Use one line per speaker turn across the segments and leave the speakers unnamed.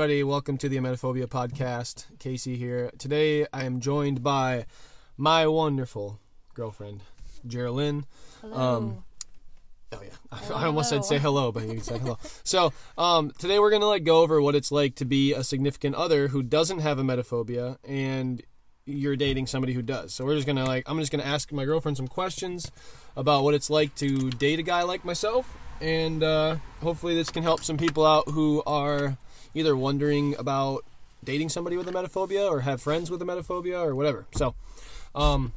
everybody. Welcome to the Emetophobia podcast. Casey here. Today, I am joined by my wonderful girlfriend, Geraldine.
Hello.
Um, Oh yeah,
Hello,
I almost said say hello, but you said hello. So um, today we're gonna like go over what it's like to be a significant other who doesn't have emetophobia, and you're dating somebody who does. So we're just gonna like I'm just gonna ask my girlfriend some questions about what it's like to date a guy like myself, and uh, hopefully this can help some people out who are either wondering about dating somebody with emetophobia or have friends with emetophobia or whatever. So. Um,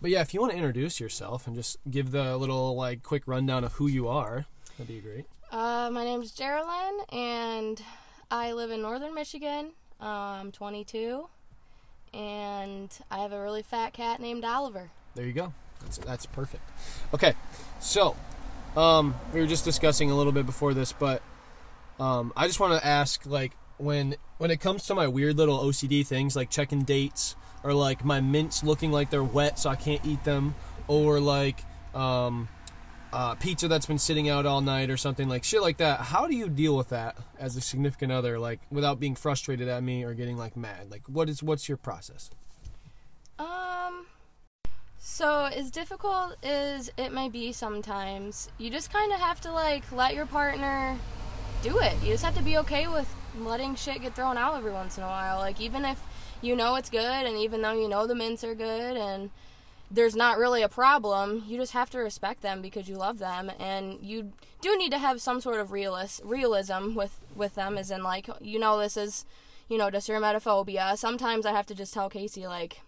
but yeah, if you want to introduce yourself and just give the little like quick rundown of who you are, that'd be great.
Uh, my name's Geraldine, and I live in northern Michigan. Uh, I'm 22, and I have a really fat cat named Oliver.
There you go. That's that's perfect. Okay, so um, we were just discussing a little bit before this, but um, I just want to ask like when when it comes to my weird little OCD things like checking dates or like my mints looking like they're wet so I can't eat them or like um, uh, pizza that's been sitting out all night or something like shit like that. How do you deal with that as a significant other, like without being frustrated at me or getting like mad? Like, what is what's your process?
Um, so as difficult as it may be sometimes, you just kind of have to like let your partner do it. You just have to be okay with letting shit get thrown out every once in a while. Like even if you know it's good, and even though you know the mints are good, and there's not really a problem, you just have to respect them because you love them, and you do need to have some sort of realis- realism with with them, as in like you know this is you know just your emetophobia. Sometimes I have to just tell Casey like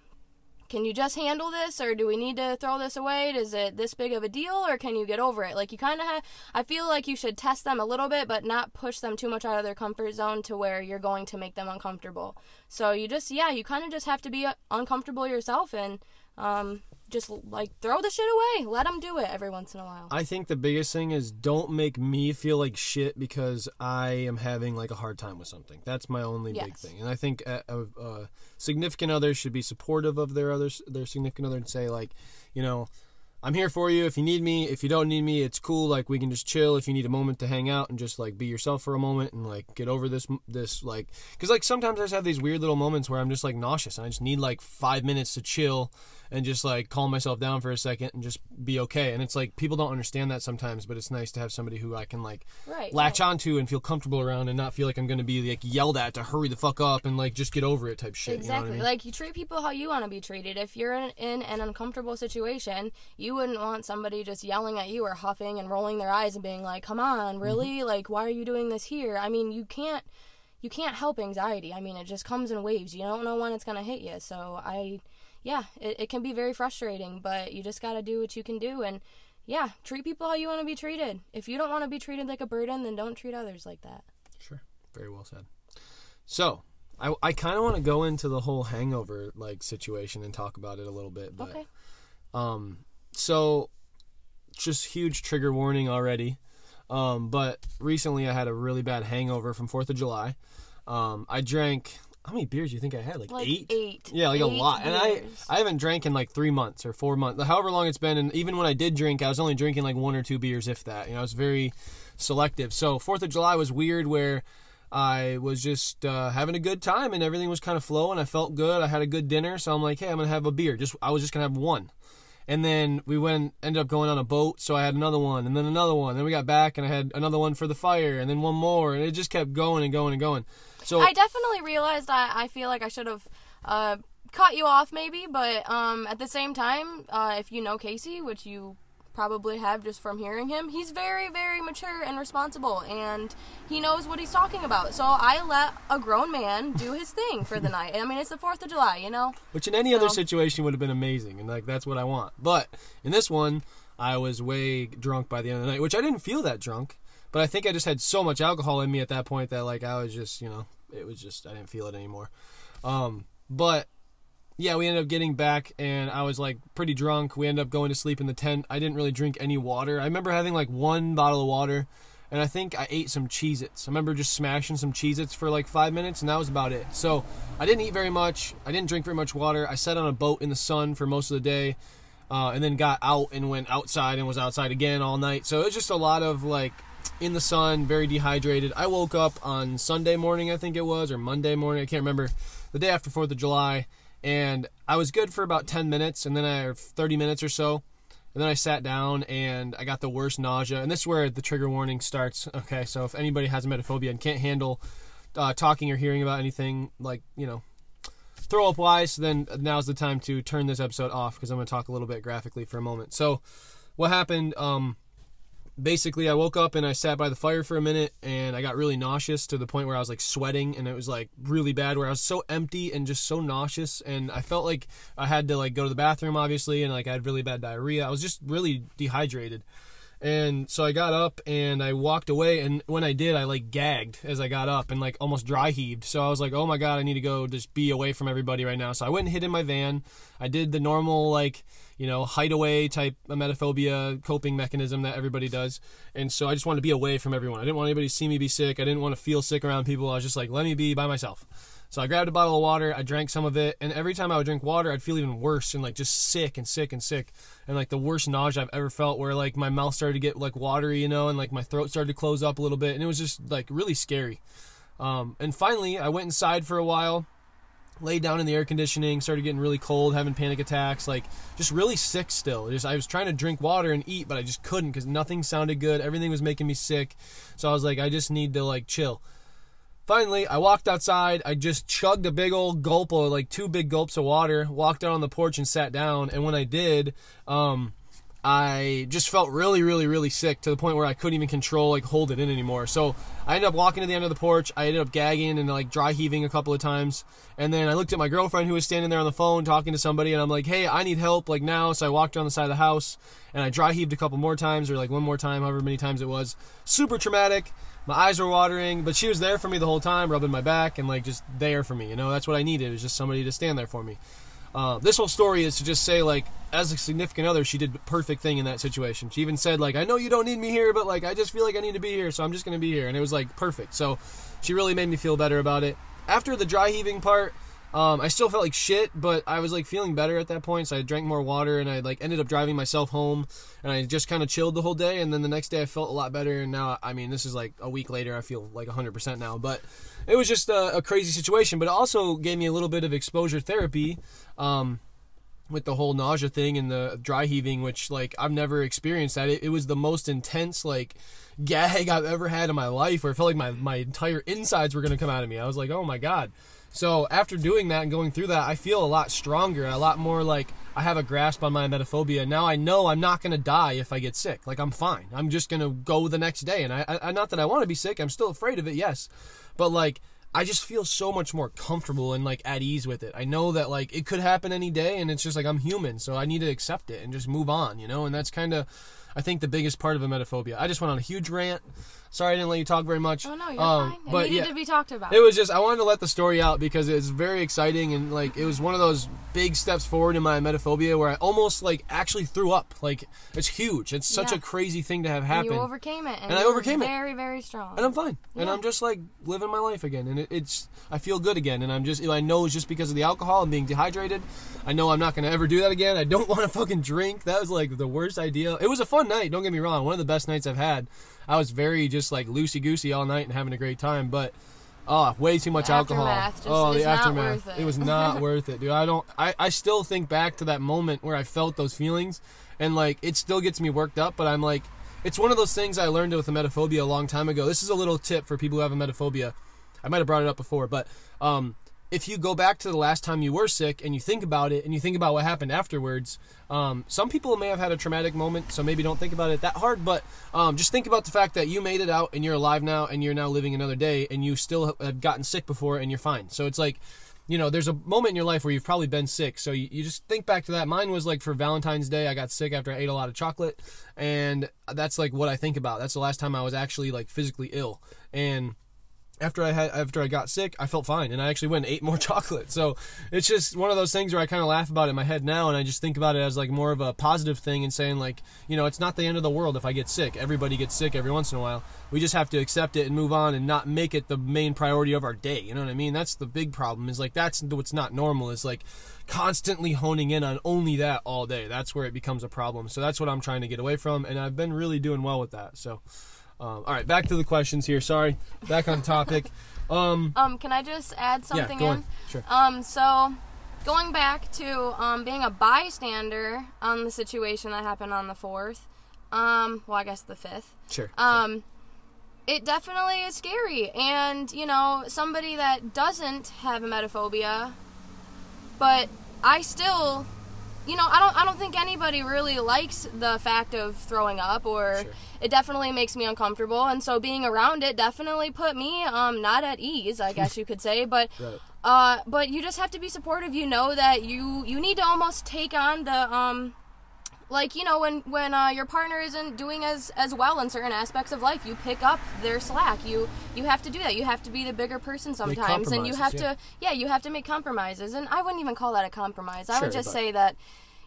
can you just handle this or do we need to throw this away? Is it this big of a deal or can you get over it? Like you kind of have i feel like you should test them a little bit but not push them too much out of their comfort zone to where you're going to make them uncomfortable. So you just yeah you kind of just have to be uh, uncomfortable yourself and um, just like throw the shit away let them do it every once in a while
I think the biggest thing is don't make me feel like shit because I am having like a hard time with something. That's my only big thing. And I think a, a, a significant other should be supportive of their others, their significant other, and say like, you know, I'm here for you if you need me. If you don't need me, it's cool. Like we can just chill. If you need a moment to hang out and just like be yourself for a moment and like get over this this like because like sometimes I just have these weird little moments where I'm just like nauseous and I just need like five minutes to chill and just like calm myself down for a second and just be okay. And it's like people don't understand that sometimes, but it's nice to have somebody who I can like
right
latch
right.
onto and feel comfortable around and not feel like I'm going to be like yelled at to hurry the fuck up and like just get over it type shit.
Exactly.
You know I mean?
Like you treat people how you want to be treated. If you're in, in an uncomfortable situation, you wouldn't want somebody just yelling at you or huffing and rolling their eyes and being like, "Come on,
Mm-hmm.
really? Like why are you doing this here?" I mean, you can't you can't help anxiety. I mean, it just comes in waves. You don't know when it's going to hit you. So I yeah, it, it can be very frustrating, but you just got to do what you can do and yeah, treat people how you want to be treated. If you don't want to be treated like a burden, then don't treat others like that.
Sure. Very well said. So, I, I kind of want to go into the whole hangover like situation and talk about it a little bit, but
Okay.
um so just huge trigger warning already. Um but recently I had a really bad hangover from 4th of July. Um I drank how many beers do you think I had? Like,
Like
8?
eight.
Yeah, like a
Eight
lot. And I. I haven't drank in like 3 months or 4 months. However long it's been and even when I did drink, I was only drinking like one or two beers if that. You know, I was very selective. So 4th of July was weird where I was just uh, having a good time and everything was kind of flowing. I felt good. I had a good dinner, so I'm like, hey, I'm gonna have a beer. Just I was just gonna have one, and then we went ended up going on a boat, so I had another one, and then another one. Then we got back and I had another one for the fire, and then one more, and it just kept going and going and going. So
I definitely realized I, I feel like I should have uh, cut you off maybe, but um, at the same time, uh, if you know Casey, which you probably have just from hearing him, he's very, very mature and responsible, and he knows what he's talking about. So I let a grown man do his thing for the night. I mean, it's the 4th of July, you know?
which in any other situation would have been amazing, and like that's what I want. But in this one, I was way drunk by the end of the night, which I didn't feel that drunk, but I think I just had so much alcohol in me at that point that like I was just, you know, it was just I didn't feel it anymore. Um, but yeah, we ended up getting back, and I was like pretty drunk. We ended up going to sleep in the tent. I didn't really drink any water. I remember having like one bottle of water, and I think I ate some Cheez Its. I remember just smashing some Cheez Its for like five minutes, and that was about it. So I didn't eat very much. I didn't drink very much water. I sat on a boat in the sun for most of the day. Uh, and then got out and went outside and was outside again all night. So it was just a lot of like in the sun, very dehydrated. I woke up on Sunday morning, I think it was, or Monday morning, I can't remember, the day after 4th of July, and I was good for about 10 minutes, and then I 30 minutes or so. And then I sat down and I got the worst nausea. And this is where the trigger warning starts. Okay, so if anybody has emetophobia and can't handle uh, talking or hearing about anything like, you know, throw up wise, then now's the time to turn this episode off because I'm going to talk a little bit graphically for a moment. So, what happened? Um, basically I woke up and I sat by the fire for a minute and I got really nauseous to the point where I was like sweating and it was like really bad where I was so empty and just so nauseous and I felt like I had to like go to the bathroom obviously and like I had really bad diarrhea. I was just really dehydrated. And so I got up and I walked away and when I did I like gagged as I got up and like almost dry heaved. So I was like, "Oh my god, I need to go just be away from everybody right now." So I went and hid in my van. I did the normal like you know, hideaway type emetophobia coping mechanism that everybody does. And so I just wanted to be away from everyone. I didn't want anybody to see me be sick. I didn't want to feel sick around people. I was just like, let me be by myself. So I grabbed a bottle of water, I drank some of it, and every time I would drink water, I'd feel even worse and like just sick and sick and sick. And like the worst nausea I've ever felt where like my mouth started to get like watery, you know, and like my throat started to close up a little bit. And it was just like really scary. Um, and finally, I went inside for a while laid down in the air conditioning, started getting really cold, having panic attacks, like just really sick still. Just I was trying to drink water and eat, but I just couldn't because nothing sounded good. Everything was making me sick. So I was like, I just need to like chill. Finally, I walked outside. I just chugged a big old gulp of like two big gulps of water, walked out on the porch and sat down. And when I did, um, I just felt really, really, really sick to the point where I couldn't even control, like, hold it in anymore. So I ended up walking to the end of the porch. I ended up gagging and, like, dry heaving a couple of times. And then I looked at my girlfriend who was standing there on the phone talking to somebody, and I'm like, hey, I need help, like, now. So I walked around the side of the house and I dry heaved a couple more times, or like one more time, however many times it was. Super traumatic. My eyes were watering, but she was there for me the whole time, rubbing my back and, like, just there for me. You know, that's what I needed, It was just somebody to stand there for me. Uh, this whole story is to just say like as a significant other she did the perfect thing in that situation. She even said like i know you don't need me here but like i just feel like i need to be here so i'm just to be here. And it was like perfect. So she really made me feel better about it. After the dry heaving part um, I still felt like shit, but I was like feeling better at that point. So I drank more water, and I like ended up driving myself home, and I just kind of chilled the whole day. And then the next day, I felt a lot better. And now, I mean, this is like a week later. I feel like 100% now. But it was just a, a crazy situation. But it also gave me a little bit of exposure therapy. Um, with the whole nausea thing and the dry heaving, which like I've never experienced that. It, it, was the most intense like gag I've ever had in my life, where it felt like my my entire insides were gonna come out of me. I was like, oh my god. So after doing that and going through that, I feel a lot stronger, a lot more like I have a grasp on my emetophobia. Now I know I'm not gonna die if I get sick. Like I'm fine. I'm just gonna go the next day. And I, I not that I want to be sick. I'm still afraid of it, yes, but like I just feel so much more comfortable and like at ease with it. I know that like it could happen any day and it's just like I'm human, so I need to accept it and just move on, you know? And that's kind of I think the biggest part of a emetophobia. I just went on a huge rant. Sorry I didn't let you talk very much.
Oh no, you're um, fine. It but needed yeah, to be talked about.
It was just I wanted to let the story out because it's very exciting and like it was one of those big steps forward in my emetophobia where I almost like actually threw up. Like it's huge. It's such yeah. a crazy thing to have happen.
And you overcame it, and,
and I overcame
very,
it.
Very, very strong.
And I'm fine. Yeah. And I'm just like living my life again, and it, it's I feel good again. And I'm just I know it's just because of the alcohol and being dehydrated. I know I'm not gonna ever do that again. I don't want to fucking drink. That was like the worst idea. It was a fun night. Don't get me wrong. One of the best nights I've had. I was very just like loosey goosey all night and having a great time, but oh, way too much
the
alcohol. Oh, the
aftermath.
It. it. was not worth it, dude. I don't. I I still think back to that moment where I felt those feelings, and like it still gets me worked up. But I'm like, it's one of those things I learned with emetophobia a long time ago. This is a little tip for people who have emetophobia. I might have brought it up before, but um, if you go back to the last time you were sick and you think about it and you think about what happened afterwards, um, some people may have had a traumatic moment, so maybe don't think about it that hard. But um, just think about the fact that you made it out and you're alive now and you're now living another day and you still have gotten sick before and you're fine. So it's like, you know, there's a moment in your life where you've probably been sick. So you, you just think back to that. Mine was like for Valentine's Day, I got sick after I ate a lot of chocolate. And that's like what I think about. That's the last time I was actually like physically ill. And after I had after I got sick, I felt fine, and I actually went and ate more chocolate. So it's just one of those things where I kind of laugh about it in my head now, and I just think about it as like more of a positive thing, and saying like, you know, it's not the end of the world if I get sick. Everybody gets sick every once in a while. We just have to accept it and move on, and not make it the main priority of our day. You know what I mean? That's the big problem. Is like that's what's not normal. Is like constantly honing in on only that all day. That's where it becomes a problem. So that's what I'm trying to get away from, and I've been really doing well with that. So. Um, all right, back to the questions here. Sorry, back on topic. Um,
Um, can I just add something yeah,
go
in?
on. Sure.
Um, so going back to um, being a bystander on the situation that happened on the fourth, um, well, I guess the fifth.
Sure.
Um, it definitely is scary, and you know, somebody that doesn't have emetophobia, but I still, you know, I don't, I don't think anybody really likes the fact of throwing up, or
Sure.
it definitely makes me uncomfortable, and so being around it definitely put me, um, not at ease, I guess you could say, but.
Right.
Uh, but you just have to be supportive. You know that you you need to almost take on the um, like you know when when uh, your partner isn't doing as as well in certain aspects of life, you pick up their slack. You you have to do that. You have to be the bigger person sometimes, and you have
compromises,
to yeah you have to make compromises. And I wouldn't even call that a compromise. I
Sure,
would just
but-
say that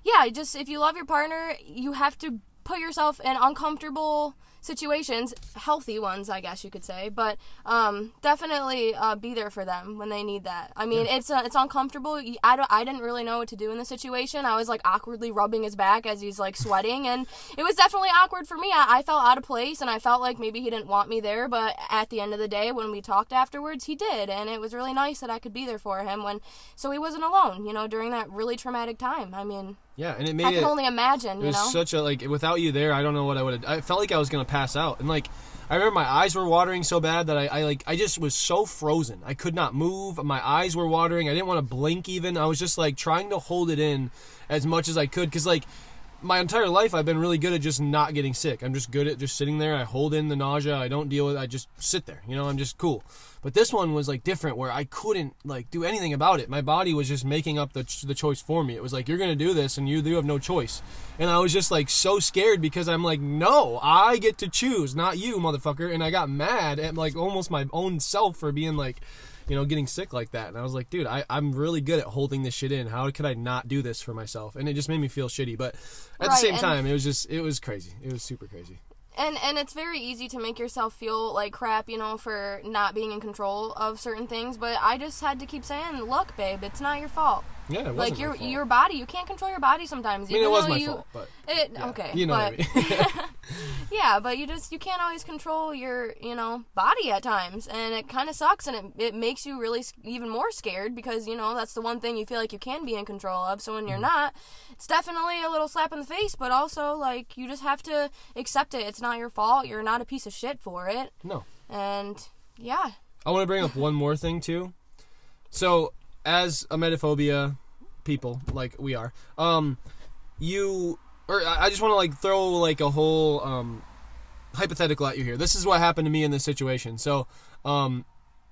yeah, just if you love your partner, you have to put yourself in uncomfortable situations, healthy ones, I guess you could say, but um, definitely uh, be there for them when they need that. I mean, it's uh, it's uncomfortable. I, don't, I didn't really know what to do in the situation. I was like awkwardly rubbing his back as he's like sweating, and it was definitely awkward for me. I, I felt out of place, and I felt like maybe he didn't want me there. But at the end of the day, when we talked afterwards, he did, and it was really nice that I could be there for him when so he wasn't alone. You know, during that really traumatic time. I mean,
Yeah, and it made
I can
it.
only imagine.
It was
know.
such a like without you there, I don't know what I would have. I felt like I was gonna pass out, and like I remember my eyes were watering so bad that I, I like I just was so frozen. I could not move. My eyes were watering. I didn't want to blink even. I was just like trying to hold it in as much as I could because like my entire life I've been really good at just not getting sick. I'm just good at just sitting there. I hold in the nausea. I don't deal with. I just sit there. You know, I'm just cool. But this one was like different, where I couldn't like do anything about it. My body was just making up the the choice for me. It was like you're gonna do this, and you you have no choice. And I was just like so scared because I'm like, no, I get to choose, not you, motherfucker. And I got mad at like almost my own self for being like, you know, getting sick like that. And I was like, dude, I, I'm really good at holding this shit in. How could I not do this for myself? And it just made me feel shitty. But at the same time, it was just it was crazy. It was super crazy.
and and it's very easy to make yourself feel like crap you know for not being in control of certain things but i just had to keep saying look babe it's not your fault
Yeah, it wasn't
like your your body you can't control your body sometimes
I mean, it was my
you
fault, but
it
yeah,
okay
you know
but
what I mean.
yeah but you just you can't always control your you know body at times and it kind of sucks and it, it makes you really even more scared because you know that's the one thing you feel like you can be in control of so when you're
Mm-hmm.
not it's definitely a little slap in the face but also like you just have to accept it it's not your fault you're not a piece of shit for it
no.
and yeah
I want to bring up one more thing too. So, as a metaphobia people like we are, um, you or I just want to like throw like a whole um hypothetical at you here. This is what happened to me in this situation. So, um,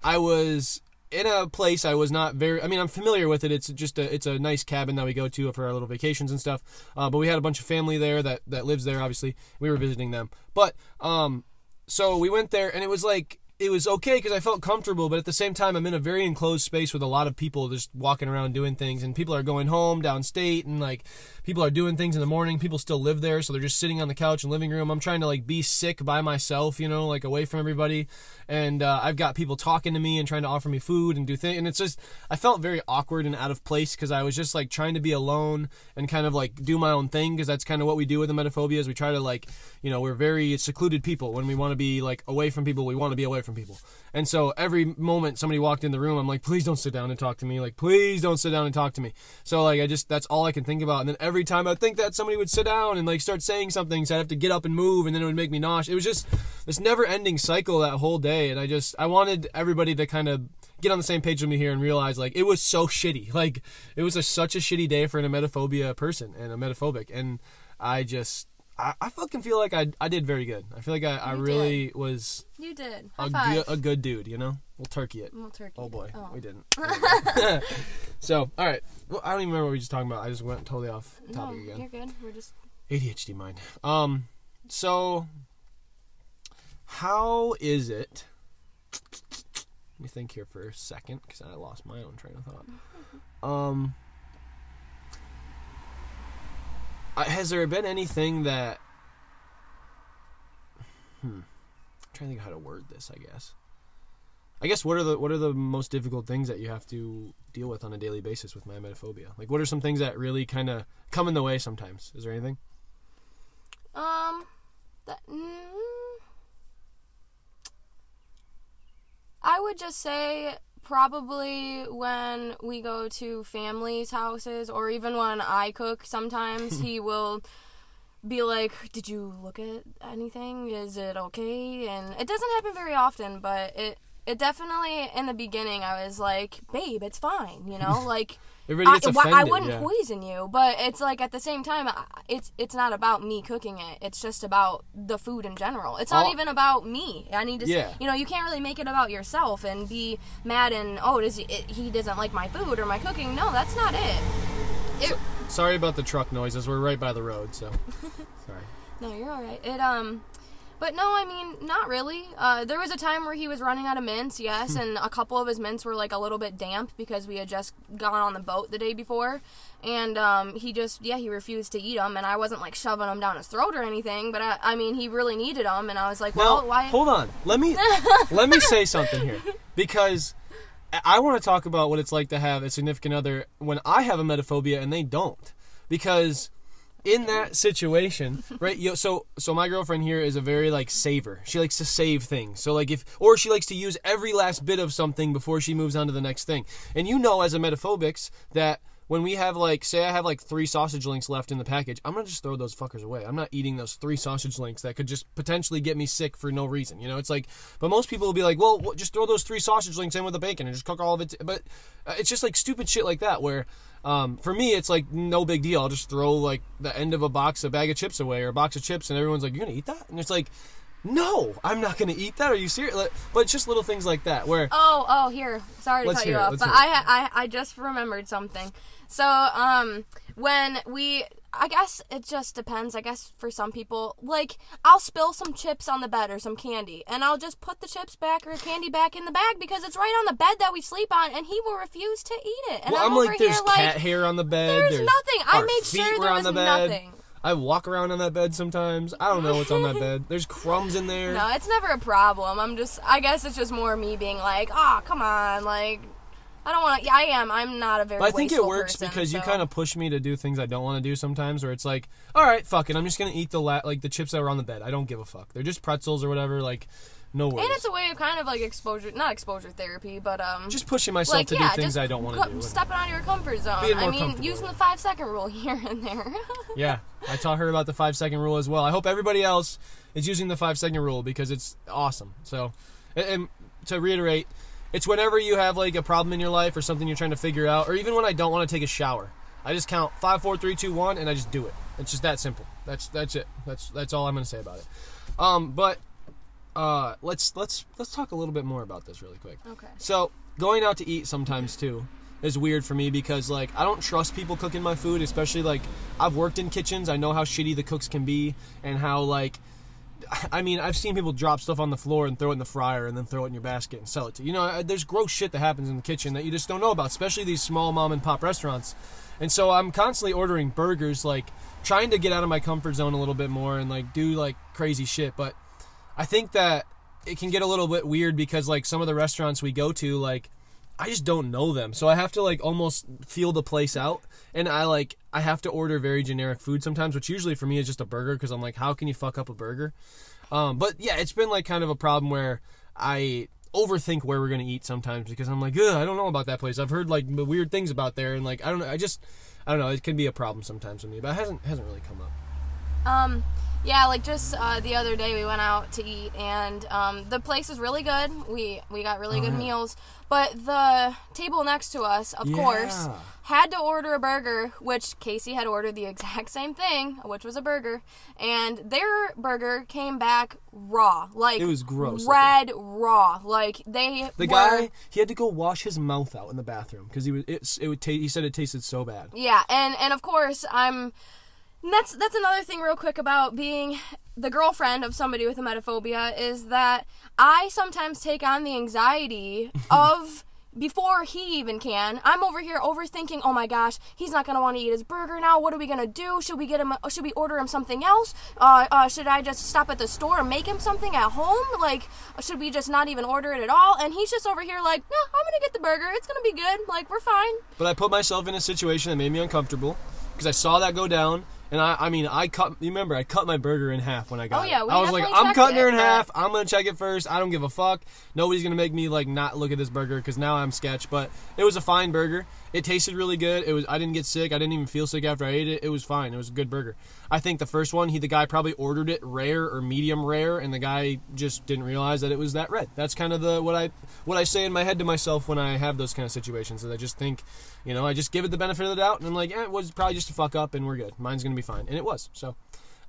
I was in a place I was not very. I mean, I'm familiar with it. It's just a it's a nice cabin that we go to for our little vacations and stuff. Uh, but we had a bunch of family there that that lives there. Obviously, we were visiting them. But um, so we went there and it was like it was okay because I felt comfortable, but at the same time, I'm in a very enclosed space with a lot of people just walking around doing things, and people are going home downstate, and like people are doing things in the morning. People still live there, so they're just sitting on the couch and living room. I'm trying to like be sick by myself, you know, like away from everybody, and uh, I've got people talking to me and trying to offer me food and do things, and it's just I felt very awkward and out of place because I was just like trying to be alone and kind of like do my own thing because that's kind of what we do with the is we try to like you know we're very secluded people when we want to be like away from people we want to be away from people. And so every moment somebody walked in the room i'm like please don't sit down and talk to me. Like please don't sit down and talk to me. So like i just that's all i can think about. And then every time. I'd think that somebody would sit down and like start saying something so i'd have to get up and move and then it would make me nauseous. It was just this never ending cycle that whole day and i just i wanted everybody to kind of get on the same page with me here and realize like it was so shitty. Like it was a, such a shitty day for an emetophobia person and a metaphobic and i just I, I fucking feel like I, I did very good. I feel like I, I
You
really was
you did High
a
five.
good, a good dude, you know? We'll turkey it.
Well, turkey.
Oh boy,
Oh.
we didn't. so, all right. Well, I don't even remember what we were just talking about. I just went totally off
no,
topic again.
you're good. We're just
ADHD mind. Um, so how is it? Let me think here for a second because I lost my own train of thought. Um, has there been anything that? Hmm. I'm trying to think how to word this. I guess. I guess what are the what are the most difficult things that you have to deal with on a daily basis with my emetophobia? Like, what are some things that really kind of come in the way sometimes? Is there anything?
Um, that. Mm, I would just say probably when we go to families' houses or even when I cook, sometimes he will be like, "Did you look at anything? Is it okay?" And it doesn't happen very often, but it it definitely in the beginning I was like, "Babe, it's fine," you know, like
Everybody gets
I,
offended.
I wouldn't
yeah.
poison you, but it's like at the same time, it's it's not about me cooking it. It's just about the food in general. It's not
All-
even about me. I need to,
Yeah.
you know, you can't really make it about yourself and be mad and oh, does he, it, he doesn't like my food or my cooking? No, that's not it. It
Sorry about the truck noises. We're right by the road, so sorry.
no, you're all right. It um. But no, I mean, not really. Uh, there was a time where he was running out of mints, yes, and a couple of his mints were like a little bit damp because we had just gone on the boat the day before, and um, he just, yeah, he refused to eat them, and I wasn't like shoving them down his throat or anything, but I, I mean, he really needed them, and I was like,
Now,
well, why?
hold on. Let me let me say something here because I- I want to talk about what it's like to have a significant other when I have emetophobia and they don't. Because in that situation, right? You, so so my girlfriend here is a very like saver. She likes to save things. So like if or she likes to use every last bit of something before she moves on to the next thing. And you know as emetophobics that when we have like say I have like three sausage links left in the package, I'm gonna just throw those fuckers away. I'm not eating those three sausage links that could just potentially get me sick for no reason. You know, it's like, but most people will be like, well, just throw those three sausage links in with the bacon and just cook all of it. But uh, it's just like stupid shit like that where. Um, for me, it's like no big deal. I'll just throw like the end of a box, a bag of chips away, or a box of chips, and everyone's like, "You're gonna eat that?" And it's like, "No, I'm not gonna eat that. Are you serious?" Like, But it's just little things like that where
Oh, oh, here. Sorry to cut you
it,
off,
let's
but. I, I, I just remembered something. So, um, when we, I guess it just depends. I guess for some people, like I'll spill some chips on the bed or some candy, and I'll just put the chips back or candy back in the bag because it's right on the bed that we sleep on, and he will refuse to eat it. And
well,
I'm,
I'm,
over
like, there's
here
cat
like,
hair on the bed.
there's nothing. I made sure there was
the
nothing.
I walk around on that bed sometimes. I don't know what's on that bed. There's crumbs in there.
No, it's never a problem. I'm just, I guess it's just more me being like, ah, come on, like. I don't want to. Yeah, I am. I'm not a very.
But I think it works
person,
because you kind of push me to do things I don't want to do sometimes. Where it's like, all right, fuck it, I'm just gonna eat the la- like the chips that were on the bed. I don't give a fuck. They're just pretzels or whatever. Like, no worries.
And it's a way of kind of like exposure, not exposure therapy, but um,
just pushing myself
like
to
yeah,
do things I don't want
co-
to do. and-
Stepping out of your comfort zone.
Being more
I mean, using the five second rule here and there.
Yeah, I taught her about the five second rule as well. I hope everybody else is using the five second rule because it's awesome. So, and, and to reiterate, it's whenever you have like a problem in your life or something you're trying to figure out, or even when I don't want to take a shower, I just count five, four, three, two, one, and I just do it. It's just that simple. That's that's it. That's that's all I'm gonna say about it. Um, but uh, let's let's let's talk a little bit more about this really quick.
okay.
So going out to eat sometimes too is weird for me because like I don't trust people cooking my food, especially like I've worked in kitchens. I know how shitty the cooks can be and how like I mean I've seen people drop stuff on the floor and throw it in the fryer and then throw it in your basket and sell it to you. You know, there's gross shit that happens in the kitchen that you just don't know about, especially these small mom and pop restaurants. And so I'm constantly ordering burgers, like trying to get out of my comfort zone a little bit more and like do like crazy shit, but I think that it can get a little bit weird because like some of the restaurants we go to like I just don't know them. So I have to like almost feel the place out and I like I have to order very generic food sometimes, which usually for me is just a burger because I'm like how can you fuck up a burger? Um, but yeah, it's been like kind of a problem where I overthink where we're gonna eat sometimes because I'm like, I don't know about that place. I've heard like weird things about there, and like I don't know. I just I don't know. It can be a problem sometimes with me, but it hasn't hasn't really come up.
Um, yeah, like just uh, the other day we went out to eat, and um, the place is really good. We we got really
Oh,
good
yeah.
meals, but the table next to us, of course, had to order a burger, which Casey had ordered the exact same thing, which was a burger, and their burger came back raw, like
It was gross
red raw, like they
The
were,
guy he had to go wash his mouth out in the bathroom because he was it, it would ta- he said it tasted so bad.
Yeah, and and of course I'm. And That's that's another thing, real quick, about being the girlfriend of somebody with emetophobia is that I sometimes take on the anxiety of before he even can. I'm over here overthinking. Oh my gosh, he's not gonna want to eat his burger now. What are we gonna do? Should we get him? Should we order him something else? Uh, uh, should I just stop at the store and make him something at home? Like, should we just not even order it at all? And he's just over here like, no, I'm gonna get the burger. It's gonna be good. Like, we're fine.
But I put myself in a situation that made me uncomfortable because I saw that go down And I, I mean, I cut. You remember, I cut my burger in half when I got
Oh, yeah,
it. I was like, I'm cutting
checked
her in half. I'm gonna check it first. I don't give a fuck. Nobody's gonna make me like not look at this burger because now I'm sketch. But it was a fine burger. It tasted really good. It was. I didn't get sick. I didn't even feel sick after I ate it. It was fine. It was a good burger. I think the first one, he the guy probably ordered it rare or medium rare, and the guy just didn't realize that it was that red. That's kind of the what I what I say in my head to myself when I have those kind of situations. Is I just think, you know, I just give it the benefit of the doubt, and I'm like, eh, it was probably just a fuck up, and we're good. Mine's gonna be fine, and it was. So.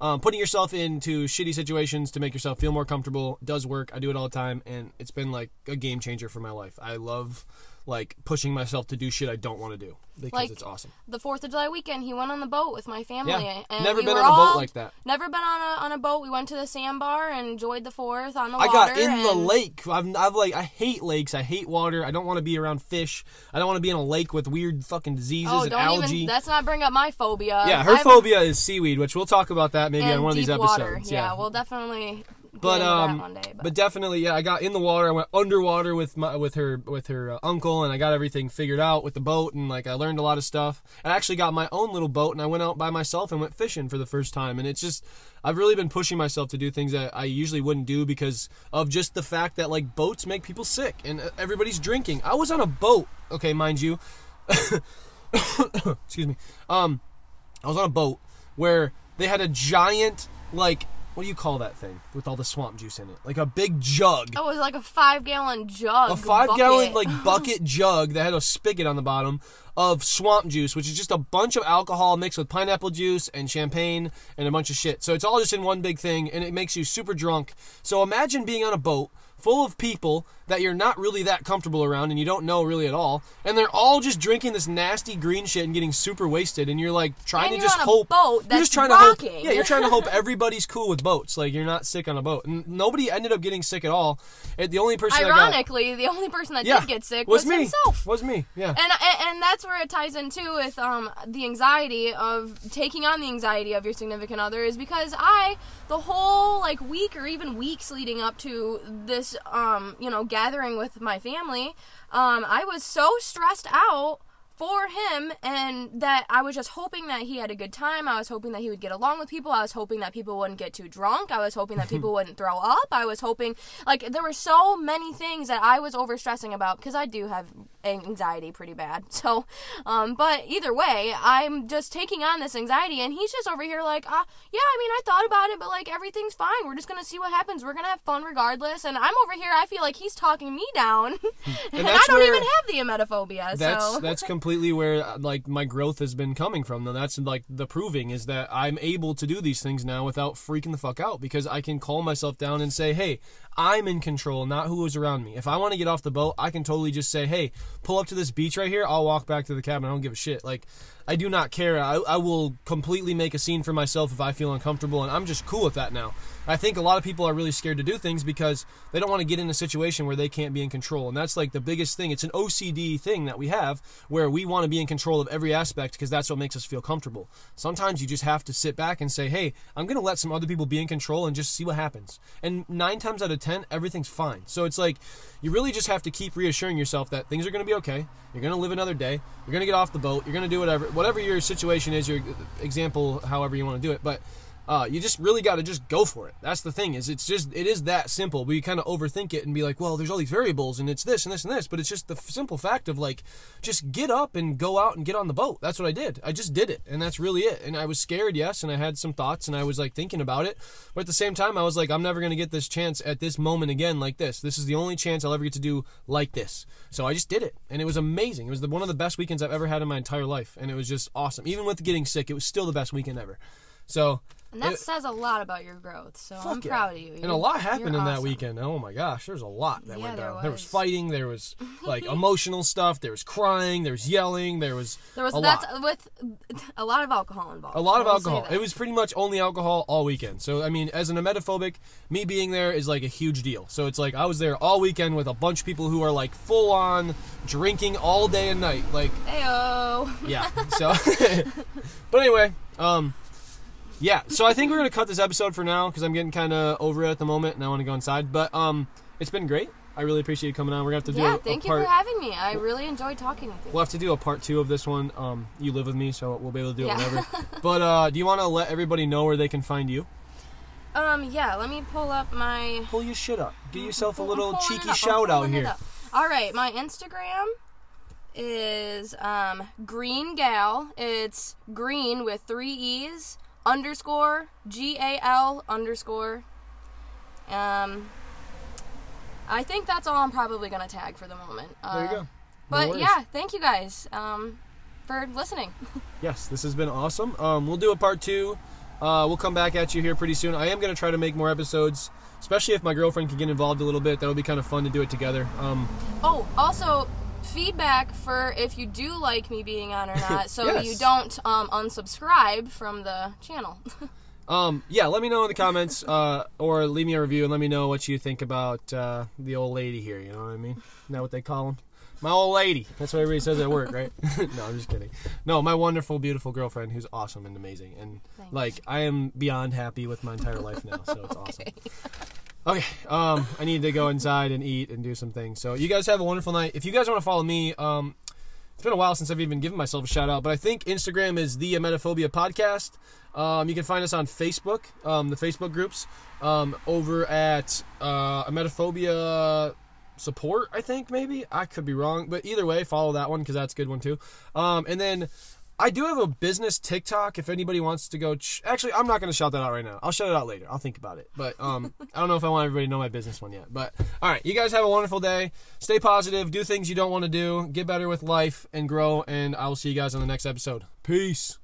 Um, putting yourself into shitty situations to make yourself feel more comfortable does work. I do it all the time, and it's been like a game changer for my life. I love like pushing myself to do shit I don't want to do because
Like,
it's awesome.
The Fourth of July weekend, he went on the boat with my family.
Yeah,
and
never
we
been
were
on a boat
all-
like that.
Never been on a on a boat. We went to the sandbar and enjoyed the Fourth on the
I
water.
got in the lake. I've, I've like I hate lakes. I hate water. I don't want to be around fish. I don't want to be in a lake with weird fucking diseases
Oh,
and
don't
algae.
even. Let's not bring up my phobia.
yeah, her
I've-
phobia is seaweed, which we'll talk about that maybe on one of these episodes.
water. Yeah, we'll definitely.
But um,
day.
but definitely, yeah, I got in the water. I went underwater with my with her with her uh, uncle, and I got everything figured out with the boat, and like I learned a lot of stuff. I actually got my own little boat, and I went out by myself and went fishing for the first time. And it's just, I've really been pushing myself to do things that I usually wouldn't do because of just the fact that like boats make people sick, and uh, everybody's drinking. I was on a boat, okay, mind you. Excuse me. Um, I was on a boat where they had a giant like what do you call that thing with all the swamp juice in it? Like a big jug.
Oh, it was like a five gallon jug.
a five gallon like bucket jug that had a spigot on the bottom of swamp juice, which is just a bunch of alcohol mixed with pineapple juice and champagne and a bunch of shit. So it's all just in one big thing and it makes you super drunk. So imagine being on a boat full of people that you're not really that comfortable around and you don't know really at all and they're all just drinking this nasty green shit and getting super wasted and you're like trying
And
to
you're
just
on a
hope
boat
you're just trying to hope yeah you're trying to hope everybody's cool with boats like you're not sick on a boat and nobody ended up getting sick at all and the only person that got
Ironically, the only person that
yeah,
did get sick
was,
was,
me.
himself.
Was me. Yeah.
And, and and that's where it ties in too with um the anxiety of taking on the anxiety of your significant other is because I the whole like week or even weeks leading up to this um you know gathering with my family um I was so stressed out for him and that I was just hoping that he had a good time. I was hoping that he would get along with people. I was hoping that people wouldn't get too drunk. I was hoping that people wouldn't throw up. I was hoping like there were so many things that I was over stressing about because I do have anxiety pretty bad. So um but either way, I'm just taking on this anxiety and he's just over here like, uh, yeah, I mean, I thought about it, but like everything's fine. We're just to see what happens. We're to have fun regardless. And I'm over here I feel like he's talking me down. and, I don't even have the emetophobia.
That's
so
that's completely where uh, like my growth has been coming from. Though that's like the proving is that I'm able to do these things now without freaking the fuck out because I can calm myself down and say, "Hey, I'm in control, not who is around me. If I want to get off the boat, I can totally just say, "Hey, pull up to this beach right here. I'll walk back to the cabin. I don't give a shit." Like I do not care. I, I will completely make a scene for myself if I feel uncomfortable, and I'm just cool with that now. I think a lot of people are really scared to do things because they don't want to get in a situation where they can't be in control, and that's like the biggest thing. It's an OCD thing that we have where we want to be in control of every aspect because that's what makes us feel comfortable. Sometimes you just have to sit back and say, "Hey, I'm going to let some other people be in control and just see what happens." And nine times out of ten, everything's fine. So it's like you really just have to keep reassuring yourself that things are going to be okay. You're going to live another day. You're going to get off the boat. You're going to do whatever, whatever your situation is, your example, however you want to do it. But uh, you just really got to just go for it. That's the thing is it's just it is that simple. We kind of overthink it and be like, well, there's all these variables and it's this and this and this, but it's just the simple fact of like just get up and go out and get on the boat. That's what I did. I just did it, and that's really it. And I was scared, yes, and I had some thoughts and I was like thinking about it, but at the same time, I was like, I'm never gonna get this chance at this moment again like this. This is the only chance I'll ever get to do like this. So I just did it, and it was amazing. It was the, one of the best weekends I've ever had in my entire life, and it was just awesome. Even with getting sick, it was still the best weekend ever. So
And that
it-
says a lot about your growth. So I'm
yeah.
proud of you.
And
You're-
a lot happened in that weekend. Oh my gosh, there's a lot that
Yeah,
went down. There was
was.
fighting, there was like emotional stuff, there was crying, there was yelling, there was
There was
a
that's
lot.
with a lot of alcohol involved.
A lot of alcohol. It was pretty much only alcohol all weekend. So I mean, as an emetophobic, me being there is like a huge deal. So it's like I was there all weekend with a bunch of people who are like full on drinking all day and night. Like
Heyo.
yeah. So, but anyway, um, yeah. So I think we're gonna cut this episode for now because I'm getting kind of over it at the moment and I want to go inside. But um, it's been great. I really appreciate you coming on. We're gonna have to do
Yeah,
a,
thank
a
you
part.
for having me. I really enjoyed talking with you.
We'll have to do a part two of this one. Um, you live with me, so we'll be able to do it whenever. but uh, do you want to let everybody know where they can find you?
Um, yeah, let me pull up my.
Pull your shit up. Give yourself a little cheeky shout out here.
All right, my Instagram is um, Green Gal. It's green with three E's underscore G A L underscore. Um, I think that's all I'm probably gonna tag for the moment. Uh,
There you go. No
But
worries.
yeah, thank you guys um, for listening.
Yes, this has been awesome. Um, we'll do a part two. Uh, we'll come back at you here pretty soon. I am to try to make more episodes, especially if my girlfriend can get involved a little bit. That'll be kind of fun to do it together. Um,
Oh, also feedback for if you do like me being on or not, so
Yes.
you don't um, unsubscribe from the channel.
um, yeah, let me know in the comments uh, or leave me a review and let me know what you think about uh, the old lady here. You know what I mean? Isn't that what they call them? My old lady. That's what everybody says at work, right? no, I'm just kidding. No, my wonderful, beautiful girlfriend who's awesome and amazing. And,
Thanks.
like, I am beyond happy with my entire life now, so it's awesome. Okay, um, I need to go inside and eat and do some things. So you guys have a wonderful night. If you guys want to follow me, um, it's been a while since I've even given myself a shout out, but I think Instagram is the Emetophobia Podcast. Um, you can find us on Facebook, um, the Facebook groups, um, over at uh, Emetophobia Support. I think maybe I could be wrong, but either way, follow that one because that's a good one too. Um, and then I do have a business TikTok. If anybody wants to go, ch- actually, I'm not going to shout that out right now. I'll shout it out later. I'll think about it. But um, I don't know if I want everybody to know my business one yet. But all right, you guys have a wonderful day. Stay positive. Do things you don't want to do. Get better with life and grow. And I will see you guys on the next episode. Peace.